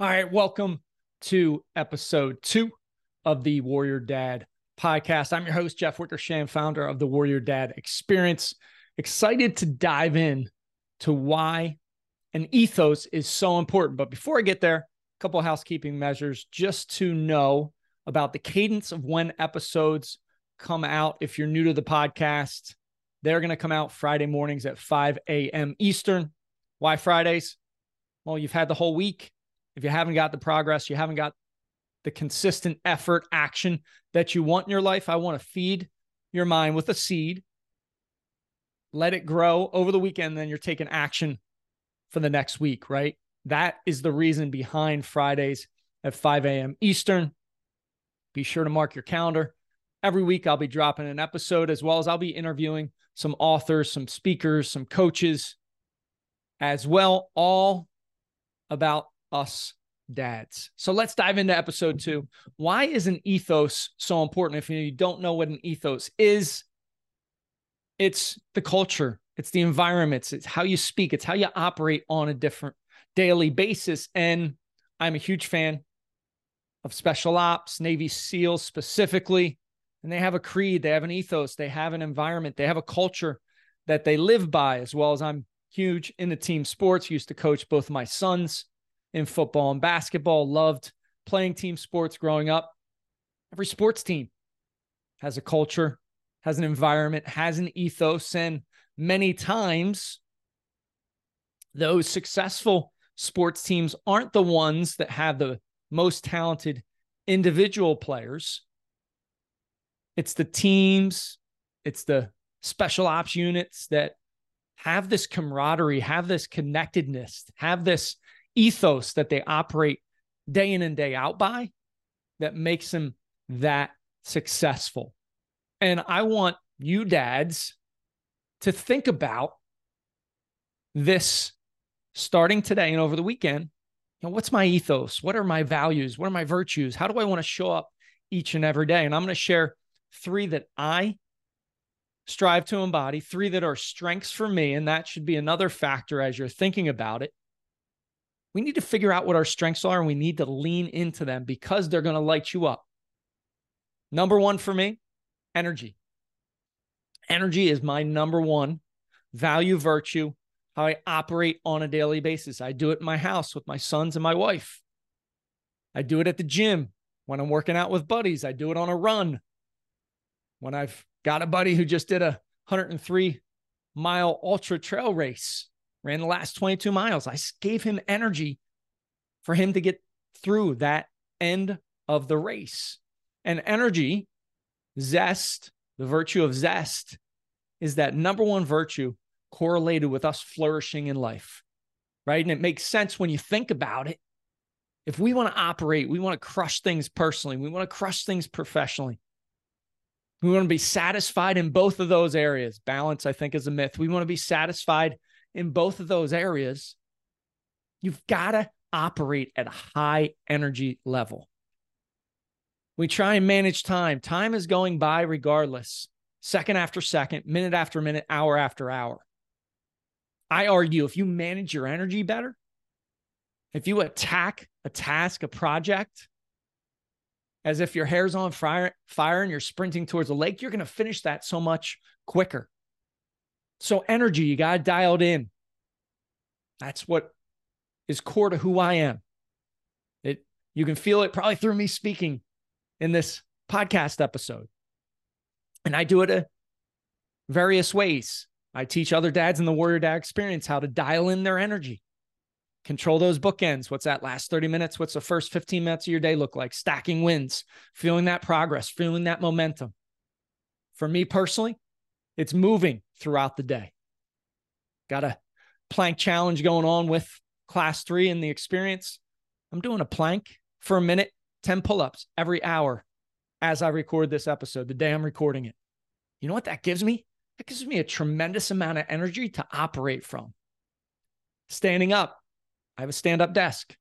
All right, welcome to episode two of the Warrior Dad podcast. I'm your host, Jeff Wickersham, founder of the Warrior Dad Experience. Excited to dive in to why an ethos is so important. But before I get there, a couple housekeeping measures just to know about the cadence of when episodes come out. If you're new to the podcast, they're going to come out Friday mornings at 5 a.m. Eastern. Why Fridays? Well, you've had the whole week if you haven't got the progress, you haven't got the consistent effort, action that you want in your life, I want to feed your mind with a seed, let it grow over the weekend, then you're taking action for the next week, right? That is the reason behind Fridays at 5 a.m. Eastern. Be sure to mark your calendar. Every week, I'll be dropping an episode as well as I'll be interviewing some authors, some speakers, some coaches as well, all about us dads. So let's dive into episode two. Why is an ethos so important? If you don't know what an ethos is, it's the culture, it's the environments, it's how you speak, it's how you operate on a different daily basis. And I'm a huge fan of special ops, Navy SEALs specifically. And they have a creed, they have an ethos, they have an environment, they have a culture that they live by, as well as I'm huge into team sports. Used to coach both my sons in football and basketball, loved playing team sports growing up. Every sports team has a culture, has an environment, has an ethos, and many times those successful sports teams aren't the ones that have the most talented individual players. It's the teams, it's the special ops units that have this camaraderie, have this connectedness, have this ethos that they operate day in and day out by that makes them that successful. And I want you dads to think about this starting today and over the weekend. You know, what's my ethos? What are my values? What are my virtues? How do I want to show up each and every day? And I'm going to share three that I strive to embody, three that are strengths for me. And that should be another factor as you're thinking about it we need to figure out what our strengths are and we need to lean into them because they're going to light you up. Number one for me, energy. Energy is my number one value, virtue, how I operate on a daily basis. I do it in my house with my sons and my wife. I do it at the gym when I'm working out with buddies. I do it on a run. When I've got a buddy who just did a 103 mile ultra trail race, ran the last 22 miles. I gave him energy for him to get through that end of the race. And energy, zest, the virtue of zest, is that number one virtue correlated with us flourishing in life, right? And it makes sense when you think about it. If we want to operate, we want to crush things personally, we want to crush things professionally. We want to be satisfied in both of those areas. Balance, I think, is a myth. We want to be satisfied in both of those areas, you've got to operate at a high energy level. We try and manage time. Time is going by regardless, second after second, minute after minute, hour after hour. I argue if you manage your energy better, if you attack a task, a project, as if your hair's on fire, fire and you're sprinting towards a lake, you're going to finish that so much quicker. So energy, you got dialed in. That's what is core to who I am. It you can feel it probably through me speaking in this podcast episode. And I do it a various ways. I teach other dads in the Warrior Dad experience how to dial in their energy. Control those bookends. What's that last 30 minutes? What's the first 15 minutes of your day look like? Stacking wins, feeling that progress, feeling that momentum. For me personally, it's moving throughout the day. Got a plank challenge going on with class three in the experience. I'm doing a plank for a minute, 10 pull ups every hour as I record this episode, the day I'm recording it. You know what that gives me? That gives me a tremendous amount of energy to operate from. Standing up, I have a stand up desk.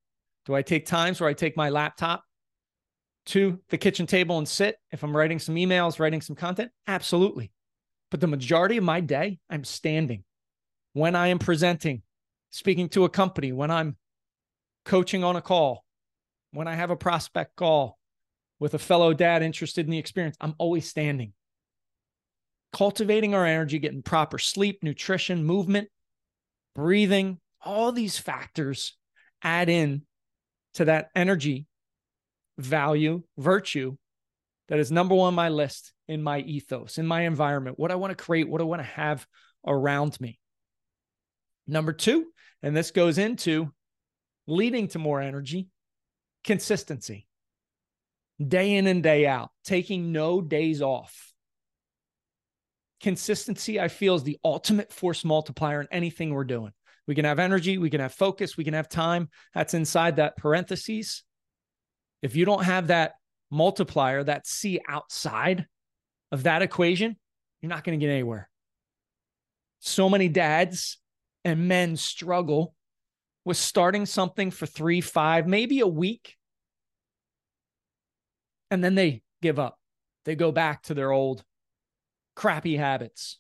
Do I take times where I take my laptop to the kitchen table and sit if I'm writing some emails, writing some content? Absolutely. But the majority of my day, I'm standing. When I am presenting, speaking to a company, when I'm coaching on a call, when I have a prospect call with a fellow dad interested in the experience, I'm always standing. Cultivating our energy, getting proper sleep, nutrition, movement, breathing, all these factors add in to that energy, value, virtue that is number one on my list in my ethos, in my environment, what I want to create, what I want to have around me. Number two, and this goes into leading to more energy, consistency. Day in and day out, taking no days off. Consistency, I feel, is the ultimate force multiplier in anything we're doing. We can have energy, we can have focus, we can have time. That's inside that parentheses. If you don't have that multiplier, that C outside of that equation, you're not going to get anywhere. So many dads and men struggle with starting something for three, five, maybe a week. And then they give up. They go back to their old crappy habits.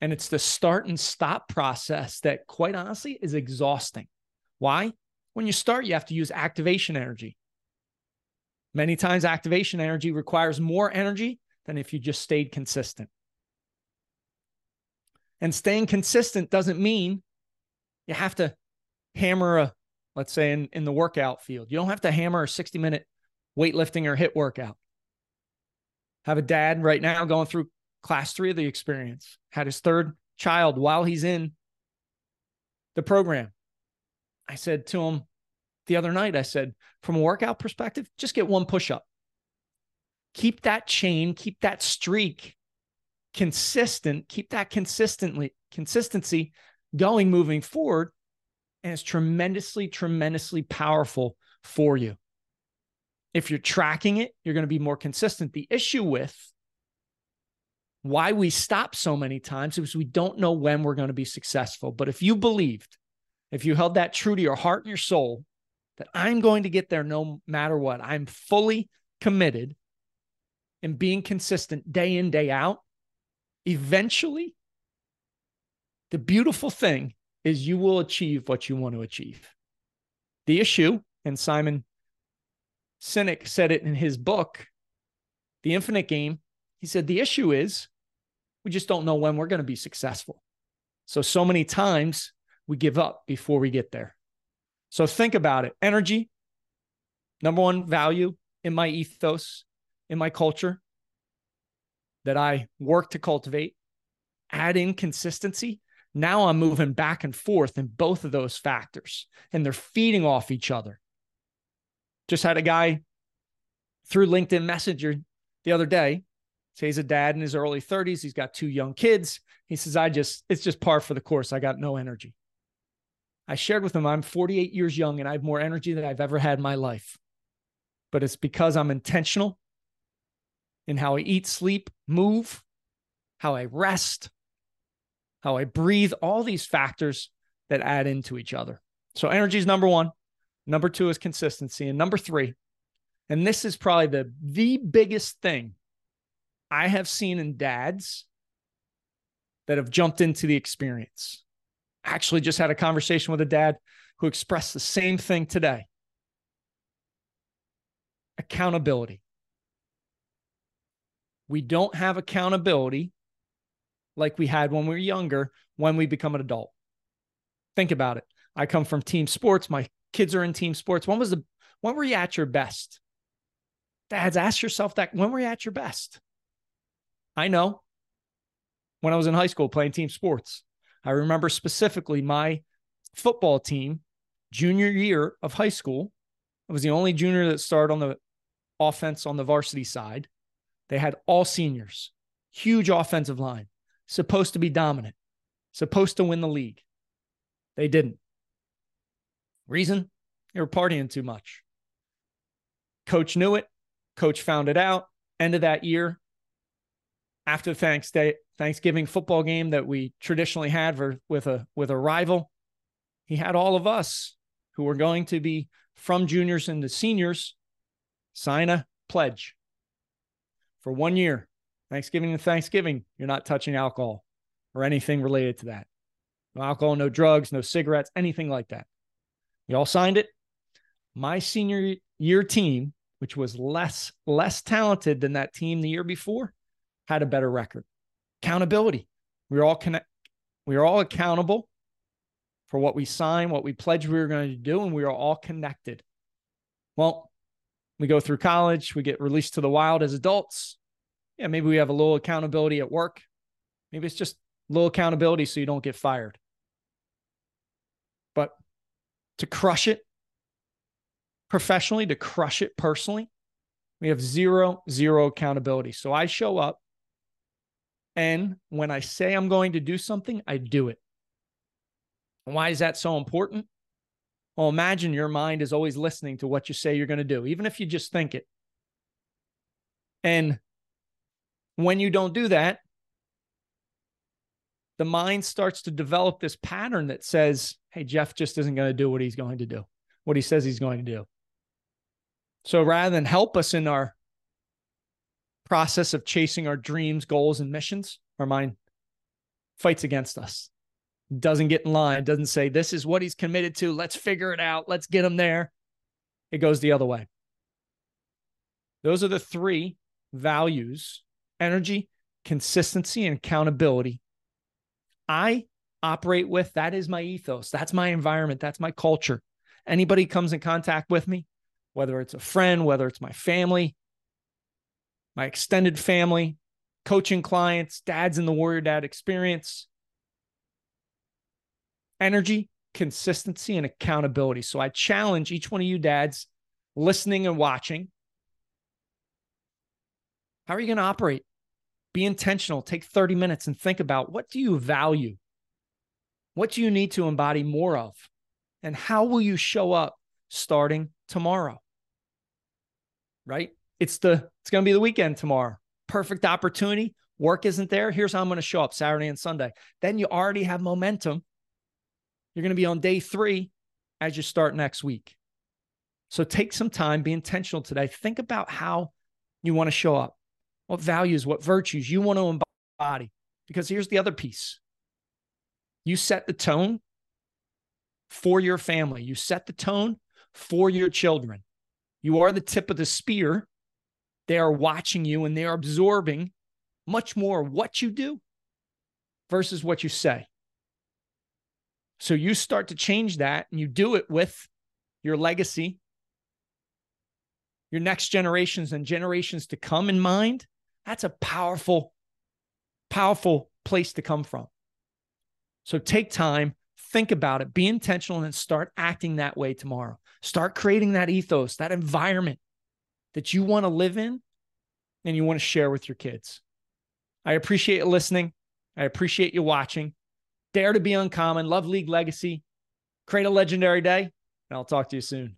And it's the start and stop process that, quite honestly, is exhausting. Why? When you start, you have to use activation energy. Many times, activation energy requires more energy than if you just stayed consistent. And staying consistent doesn't mean you have to hammer a, let's say, in, in the workout field. You don't have to hammer a 60 minute weightlifting or HIIT workout. Have a dad right now going through class three of the experience, had his third child while he's in the program. I said to him the other night, I said, from a workout perspective, just get one push up. Keep that chain, keep that streak consistent, keep that consistently consistency going moving forward. And it's tremendously, tremendously powerful for you. If you're tracking it, you're going to be more consistent. The issue with why we stop so many times is we don't know when we're going to be successful. But if you believed, if you held that true to your heart and your soul, that I'm going to get there no matter what, I'm fully committed and being consistent day in, day out, eventually, the beautiful thing is you will achieve what you want to achieve. The issue, and Simon Sinek said it in his book, The Infinite Game, he said, the issue is we just don't know when we're going to be successful. So, so many times we give up before we get there. So, think about it energy, number one value in my ethos, in my culture that I work to cultivate, add in consistency. Now I'm moving back and forth in both of those factors, and they're feeding off each other. Just had a guy through LinkedIn Messenger the other day Say he's a dad in his early 30s. He's got two young kids. He says, I just, it's just par for the course. I got no energy. I shared with him, I'm 48 years young and I have more energy than I've ever had in my life. But it's because I'm intentional in how I eat, sleep, move, how I rest, how I breathe, all these factors that add into each other. So energy is number one. Number two is consistency. And number three, and this is probably the, the biggest thing I have seen in dads that have jumped into the experience. Actually just had a conversation with a dad who expressed the same thing today accountability. We don't have accountability like we had when we were younger when we become an adult. Think about it. I come from team sports. My kids are in team sports. When was the when were you at your best? Dads, ask yourself that. When were you at your best? I know when I was in high school playing team sports. I remember specifically my football team, junior year of high school. I was the only junior that started on the offense on the varsity side. They had all seniors, huge offensive line, supposed to be dominant, supposed to win the league. They didn't. Reason? They were partying too much. Coach knew it. Coach found it out. End of that year, after Thanks Day, Thanksgiving football game that we traditionally had for, with a with a rival. He had all of us who were going to be from juniors into seniors sign a pledge for one year. Thanksgiving to Thanksgiving, you're not touching alcohol or anything related to that. No alcohol, no drugs, no cigarettes, anything like that. We all signed it. my senior year team, which was less less talented than that team the year before, had a better record. Accountability. We're all connect. We're all accountable for what we signed, what we pledged we were going to do, and we are all connected. Well, we go through college, we get released to the wild as adults. Yeah, maybe we have a little accountability at work. Maybe it's just a little accountability so you don't get fired. But to crush it professionally, to crush it personally, we have zero, zero accountability. So I show up, and when I say I'm going to do something, I do it. Why is that so important? Well, imagine your mind is always listening to what you say you're going to do, even if you just think it. And when you don't do that, the mind starts to develop this pattern that says, hey, Jeff just isn't going to do what he's going to do, what he says he's going to do. So rather than help us in our process of chasing our dreams, goals, and missions, our mind fights against us doesn't get in line, doesn't say, this is what he's committed to. Let's figure it out. Let's get him there. It goes the other way. Those are the three values energy, consistency, and accountability. I operate with that is my ethos. That's my environment. That's my culture. Anybody comes in contact with me, whether it's a friend, whether it's my family, my extended family, coaching clients, dads in the Warrior Dad experience, energy, consistency, and accountability. So I challenge each one of you dads listening and watching. How are you going to operate? Be intentional. Take 30 minutes and think about what do you value? What do you need to embody more of? And how will you show up starting tomorrow? Right? It's the it's going to be the weekend tomorrow. Perfect opportunity. Work isn't there. Here's how I'm going to show up Saturday and Sunday. Then you already have momentum you're going to be on day three as you start next week. So take some time, be intentional today. Think about how you want to show up, what values, what virtues you want to embody. Because here's the other piece you set the tone for your family, you set the tone for your children. You are the tip of the spear. They are watching you and they are absorbing much more what you do versus what you say. So you start to change that and you do it with your legacy, your next generations and generations to come in mind. That's a powerful, powerful place to come from. So take time, think about it, be intentional, and start acting that way tomorrow. Start creating that ethos, that environment that you want to live in and you want to share with your kids. I appreciate you listening. I appreciate you watching. Dare to be uncommon. Love League Legacy. Create a legendary day. And I'll talk to you soon.